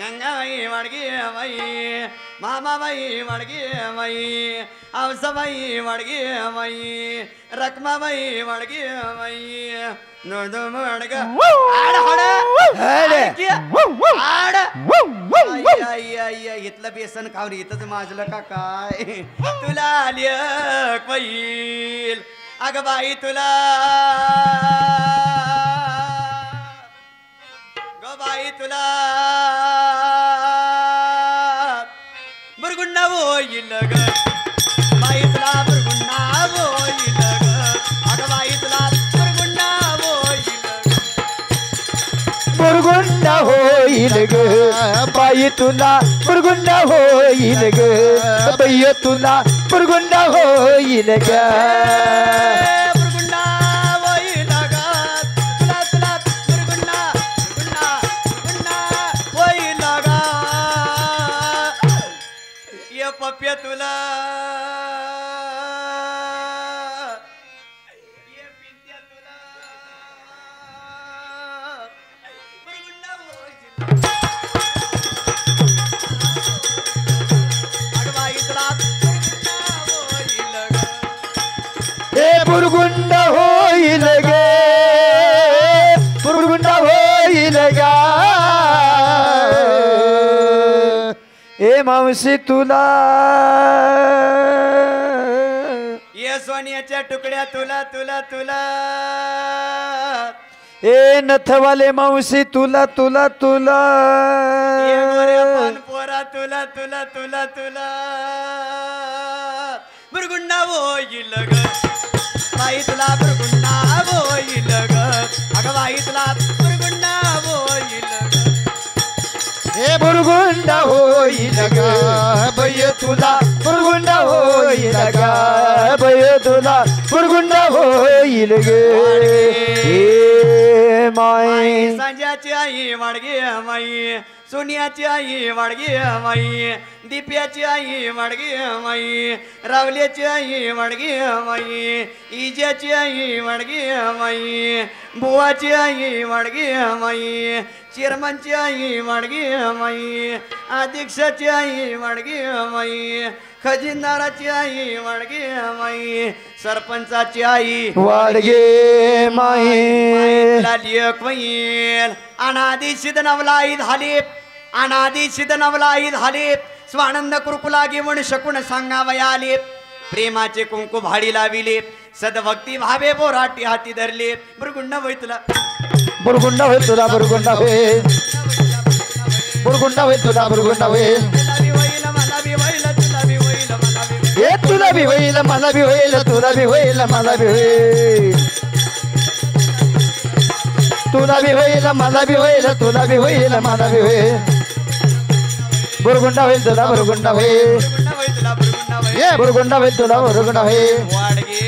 गंगाबाई वाडगी बाई मामाबाई वाडगी बाई आवसाबाई वाडगी बाई रखमाबाई वाडगी बाई नोंद मडग आड हड. हड. ऐकी. आड आई, आई, आई, आई, इथलं बेसन खाऊन इथंच माझलं का काय? तुला लेक होईल अग बाई तुला. ग बाई तुला. बुरगुंड होईल ग. बाई तुला बुरगुंड होईल ग. बाई तुला बुरगुंड होईल ग. मावशी तुला. ये सोन्याच्या तुकड्या तुला तुला तुला. ए नथवाले मावशी तुला तुला तुला. ये गोऱ्या पानपोरा तुला तुला तुला तुला. बुरगुंडा होईल ग बाई तुला बुरगुंडा होईल ग अगं बाई तुला हे होईल ग बय तुला बुरगुंड होईल ग बय तुला बुरगुंड होईल ग माय सांज्याची आई वाडगी माई. सोनियाची आई वाडगी माई. दिप्याची आई वाडगी माई. रावल्याची आई वाडगी माई. इजाची आई वाडगी माई. बुवाची आई वाडगी माई. चेअरमनची आई वाडगी माई. अध्यक्षाची आई वाडगी माई. खजिनदाराची आई वाडगी माई सरपंचाची आई वाडगे माय लालियक वैल अनादी सिद्ध नवलाई झाले अनादी सिद्ध नवलाई झाले स्वानंद कृकुला घेऊन शकून सांगावयाले प्रेमाचे कुंकू भाडी लाविले. सदभक्ती भावे बोराटी हाती धरले. बुरगुंड तुला. बुरगुंड होय तुला बुरगुंड होय बुरगुंड होय तुला बुरगुंड होय तुला बी मला तुला बी होईल मला बी होईल तुला बी होईल मला बी होईल. तुला बी होईल मला बी होईल तुला बी होईल मला बी होईल. बुरगुंडा होईल तुला बुरगुंडा होईल. होईल होईल. ये बुरगुंडा होईल तुला बुरगुंडा होईल. वाडगे.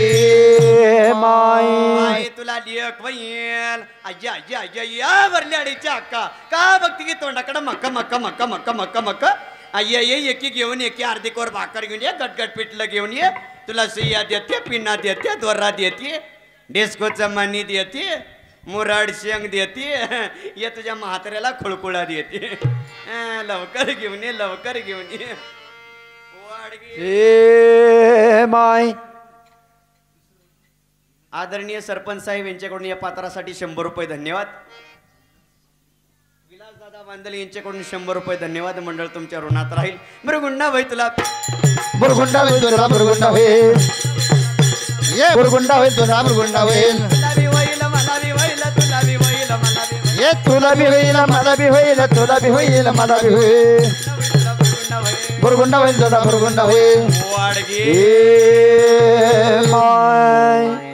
ए माय आई तुला लियक वैल अय्या अय्या अय्या या वरली अडीच्या अक्का. का बघती की तोंडाकडं मक्का मक्का मक्का मक्का मक्का मक्का? ये ये एकी घेऊन एकी अर्धी कोर भाकर घेऊन ये गटगट पिठलं घेऊन ये तुला सुया देते पिन्ना देते दोरा देते डिस्कोचं मनी देते मुराड शेंग देते ये तुझ्या म्हाताऱ्याला खुळकुळा देते. लवकर घेऊन ये लवकर घेऊन ये. ए माय. आदरणीय सरपंच साहेब यांच्याकडून या पात्रासाठी शंभर रुपये धन्यवाद. बांदल यांच्याकडून शंभर रुपये धन्यवाद मंडळ तुमच्या ऋणात राहील. बरं गुंडा भाई तुला. बुरगुंडा होईल तुला बुरगुंडा होईल ये बुरगुंडा होईल तुला बुरगुंडा होईल तुला बी होईल मला बी होईल तुला बी होईल मला बी होईल. ये तुला बी होईल मला बी होईल तुला बी होईल मला बी होईल. बुरगुंडा होईल. तुला बुरगुंडा होईल. वाडगे. माय.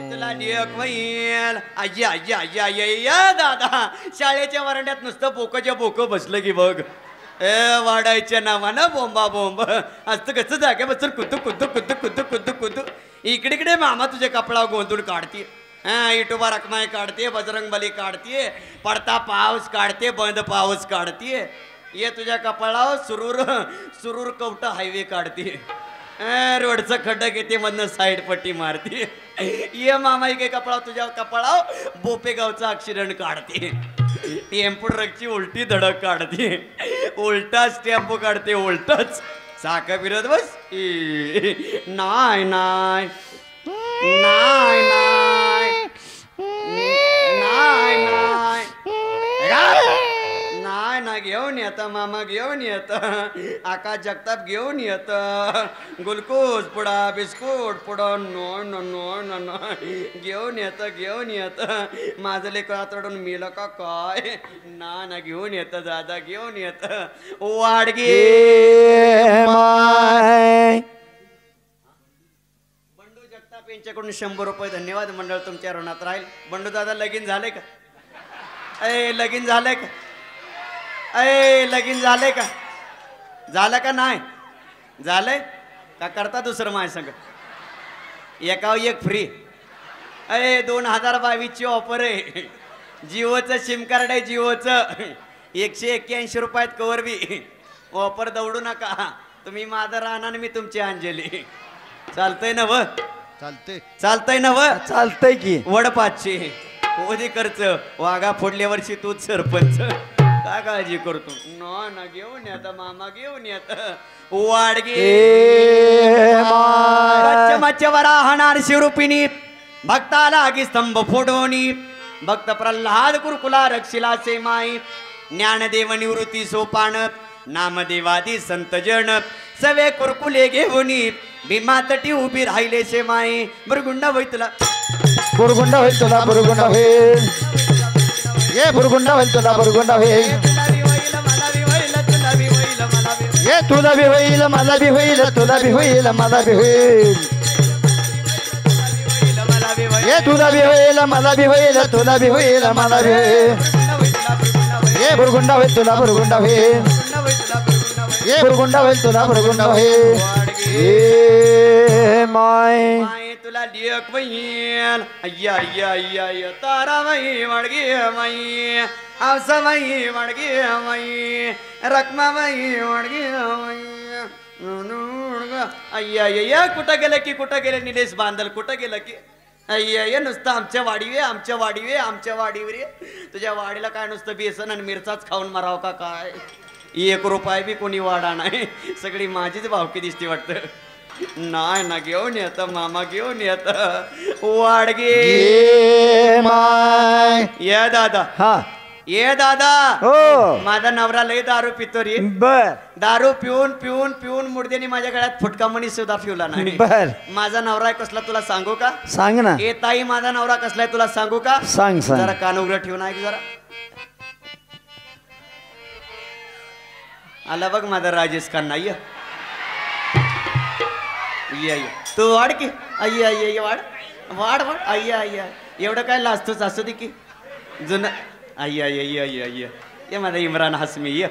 एक लेक आजी आजी आजी अय्या अय्या दादा. शाळेच्या वरांड्यात नुसतं बोकच्या बोक बसलं की बघ. ए वाडायच्या नावानं बोंबा बोंब. असतं कसं जागे बसून कुतू कुतू कुतू कुतू कुतू कुतू. इकडे इकडे मामा तुझे कपडा गोंधून काढते हा इटोबा रखमाय काढते बजरंगबली काढते पडता पाऊस काढते बंद पाऊस काढते ये तुझ्या कपाळावर सुरूर सुरूर कवट हायवे काढते रोडचं खड्डा घेते मधनं साईड पट्टी मारते. ये मामाई के कपडा तुझ्या कपाळाव बोपेगावचा ऍक्सिडेंट काढते. टेम्पो ट्रकची उलटी धडक काढते. उलटाच टेम्पो काढते उलटच. चाक फिरत बस. नाय नाय नाय नाय घेऊन येत मामा घेऊन येत आकाश जगताप घेऊन येत. गुलकोज पुडा बिस्कुट पुडा नो न नो न नो. घेऊन येत घेऊन येत. माझं लेकर आतडून मेलं का काय? ना ना घेऊन येत दादा घेऊन येत. वाडगे माय. बंडू जगताप यांच्याकडून शंभर रुपये धन्यवाद मंडळ तुमच्या ऋणात राहील. बंडू दादा लगीन झाले का? अय लगीन झालंय का? अय लगीन झालंय का? झालं का नाही? झालंय? का करता दुसरं माझ्या संग? एकावर एक फ्री अय दोन हजार बावीसची ऑफर आहे. जिओचं सिम कार्ड आहे जिओचं. एकशे एक्क्याऐंशी रुपयात कवर बी. ऑफर दौडू नका. तुम्ही माझं राहणार मी तुमची अंजली. चालतंय ना व? चालते चालतंय ना व? चालतंय की. वडपाचशे. होदी खर्च. वाघा फोडल्या वर्षी तूच सरपंच. काय काळजी करतो. न ना घेऊन येत मामा घेऊन येत वाडगे मच्छवर राहणार शिवरूपिणी भक्ताला आगी स्तंभ फोडोनी. भक्त प्रल्हाद कुरकुला रक्षिला से माई. ज्ञानदेव निवृत्ती सोपान. नामदेवादी संत जन. सवे कुरकुले घेऊनी. भीमा तटी उभी राहिले से माई. मृगुंडा वैतला बुरगुंडा होईल तुला बुरगुंडा होईल. ये बुरगुंडा होईल तुला बुरगुंडा होईल. ये तुला बी होईल मला बी होईल तुला बी होईल मला बी होईल. ये तुला बी होईल मला बी होईल तुला बी होईल मला बी होईल. ये बुरगुंडा होईल तुला बुरगुंडा होईल. ये बुरगुंडा होईल तुला बुरगुंडा होईल. ए माय माय तुला लेख बहीण. अय्या अय्या अय्या अय्या तारा बाई मडगी माई. आवसा बाई मडगी माई रकमा बाई मडगी माई अय्या अय्या कुठं गेलं की कुठं गेलं? निलेश बांधल कुठं गेलं की? अय्या ये नुसतं आमच्या वाडीवे आमच्या वाडीवे आमच्या वाडीवर ये. तुझ्या वाडीला काय नुसतं बेसन आणि मिरचाच खाऊन मराव का काय? एक रुपये बी कोणी वाडा नाही. सगळी माझीच भावकी दिसते वाटतं. नाही ना घेऊन येत मामा घेऊन येत. वाडगे माय. ये दादा. हा. ये दादा. हो. माझा नवरा लय दारू पितो रे. बर. दारू पिऊन पिऊन पिऊन मुडद्याने माझ्या गळ्यात फुटका मणी सुद्धा पिवला नाही. बर. माझा नवरा कसला तुला सांगू का? सांग ना. ए ताई माझा नवरा कसला आहे तुला सांगू का? सांग जरा सांग कान उघडं ठेवून ऐक जरा. आला बघ माझा राजेश खन्ना ये ये ये. तू वाढ की अय्या अय्या अय्या वाढ वाढ वाढ अय्या अय्या एवढं काय लाजतोच असू दे की जुनं अय्या अय्या अय्या अय्या अय्या ये माझा इम्रान हसमी ये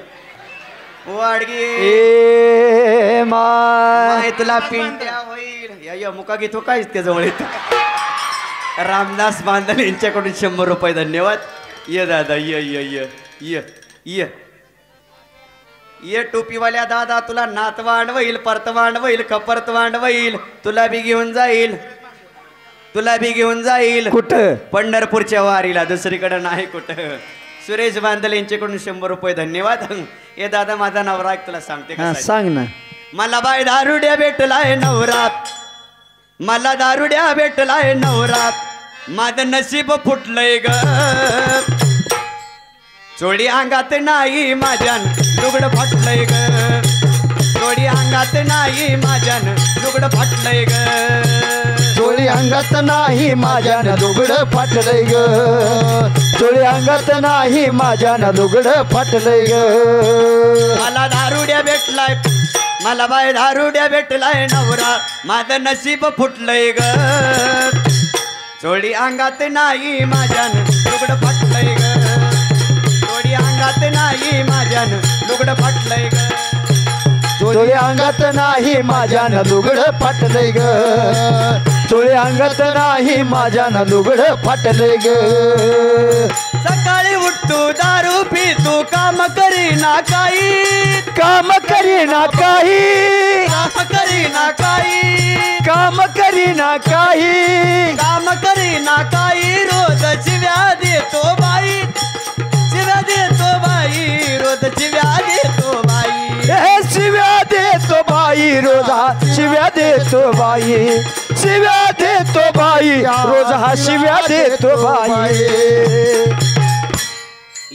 वाडगे ए माय तुला पिंट्या होईल या या मुका घेतो काय त्या जवळ येत रामदास बांधल यांच्याकडून शंभर रुपये धन्यवाद ये दादा ये ये ये ये ये ये टोपीवाल्या दादा तुला नातवांड होईल परतवांड होईल कपरतवांड होईल तुला बी घेऊन जाईल. तुला बी घेऊन जाईल. कुठं? पंढरपूरच्या वारीला दुसरीकडे नाही कुठं. सुरेश बांदल यांच्याकडून शंभर रुपये धन्यवाद. हे दादा माझा नवरा आहे, तुला सांगते आहे. सांग ना. मला बाय दारुड्या भेटलाय नवरात मला दारुड्या भेटलाय नवरात माझं नशीब फुटलंय ग. चोडी अंगात नाही माझ्यान लुगड फाटलंय ग. चोडी अंगात नाही माझ्यान लुगड फाटलंय ग. चोळी अंगात नाही माझ्यानं लुगड फाटलंय ग. चोळी अंगात नाही माझ्यानं लुगड फाटलंय ग. मला दारुड्या भेटलाय मला बाय दारुड्या भेटलाय नवरा माझं नशीब फुटलंय ग. चोडी अंगात नाही माझ्यान लुगड फाटलंय ग. अंगात नाही माझ्यान लुगड फाटलंय ग. चोळी अंगात नाही माझ्यानं लुगड फाटलंय ग. चोळी अंगात नाही माझ्यानं लुगड फाटलंय ग. सकाळी उठतो दारू पितो काम करी ना काही. काम करीना काही. काम करी ना काही. काम करीना काही. काम शिव्या देतो बाई. शिव्या देतो बाई. रोजा हा शिव्या देतो बाई.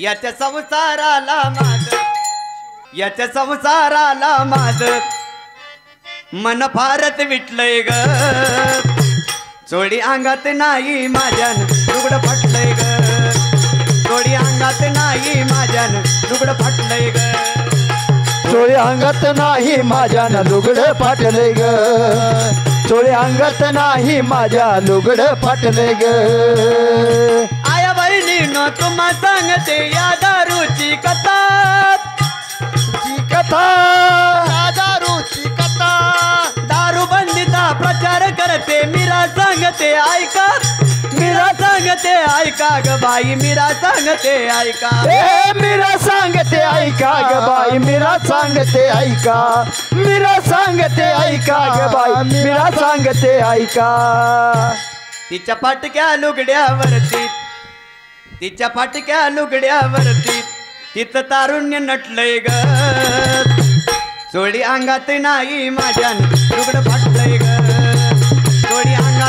याच्या संसाराला माझ याच्या संसाराला माझ मन फारच विटलंय ग. चोडी अंगात नाही माझ्यान लुगडं फाटलंय ग. चोडी अंगात नाही माझ्यान लुगडं फाटलंय ग. चोळी अंगात नाही माझ्या न लुगड फाटले ग. चोळी अंगात नाही माझ्या लुगड फाटले ग. आया बहिणीनो तुम्हा सांगते या दारूची कथा. ची कथा. दारूची कथा. दारू बंदीचा प्रचार करते मीरा सांगते ऐका. मीरा सांगते ऐका ग बाई मीरा सांगते ऐका. ए मीरा सांगते ऐका ग बाई मीरा सांगते ऐका. मीरा सांगते ऐका ग बाई मीरा सांगते ऐका. तिच्या फाटक्या लुगड्यावरती तिच्या फाटक्या लुगड्यावरती तिचं तारुण्य नटलंय ग. चोडी अंगात नाही माझ्यान लुगडं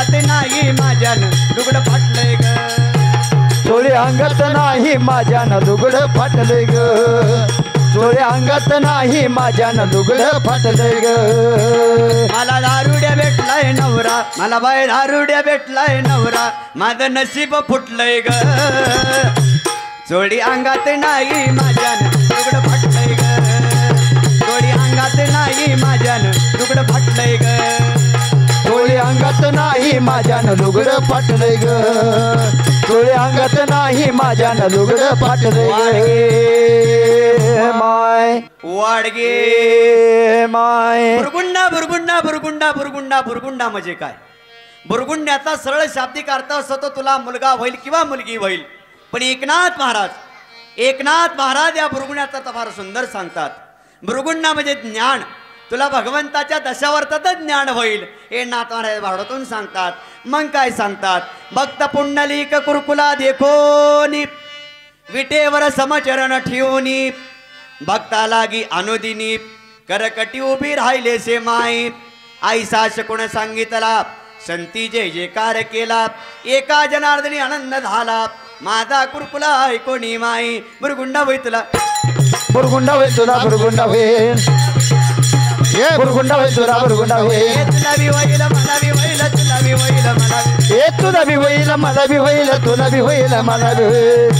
अंगात नाही माझ्यान लुगडं फाटलंय ग. चोळी अंगात नाही माझ्या न लुगड फाटले ग. चोळी अंगात नाही माझ्या न लुगड फाटले ग. मला दारुड्या भेटलाय नवरा मला बाय दारुड्या भेटलाय नवरा माझं नशीब फुटलंय ग. चोडी अंगात नाही माझ्यान लुगडं फाटलंय ग. चोडी अंगात नाही माझ्यान लुगडं फाटलंय ग. चोळी अंगात नाही माझ्या न लुगड फाटले ग. चोळी अंगात नाही माझ्या न लुगड फाटले ग. माय. वाडगे माय. बुरगुंडा बुरगुंडा बुरगुंडा बुरगुंडा बुरगुंडा म्हणजे काय? बुरगुंड्याचा सरळ शाब्दिक अर्थ असतो तो तुला मुलगा होईल किंवा मुलगी होईल. पण एकनाथ महाराज एकनाथ महाराज या बुरगुंड्याचा तर फार सुंदर सांगतात. बुरगुंडा म्हणजे ज्ञान. तुला भगवंताच्या दशावर्थातच ज्ञान होईल. हे नाथ महाराज सांगतात. मग काय सांगतात? भक्त पुंडलिक कुरकुला देखोनी. विटेवर समचरण ठेवूनी. भक्ता लागी अनुदिनी. करकटी उभी राहिले से माई. आईसा शकून सांगितला संती जय जयकार केला. एका जनार्दनी आनंद झाला. माझा कुरकुला ऐकोणी माई. बुरगुंडा होई तुला. बुरगुंडा होई तुला बुरगुंडा होईल. बुरगुंडा होईल तुला बुरगुंडा होईल तुला बी होईल मला बी होईल तुला बी होईल मला ए तुला बी होईल मला बी होईल तुला बी होईल मला बी होईल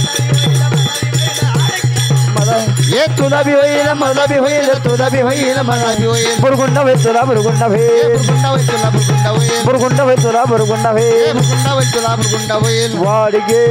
ए तुला बी होईल मला बी होईल तुला बी होईल मला बी होईल बुरगुंडा होईल तुला बुरगुंडा होईल बुरगुंडा होईल तुला बुरगुंडा होईल बुरगुंडा होईल तुला बुरगुंडा होईल बुरगुंडा होईल तुला बुरगुंडा होईल वाडगे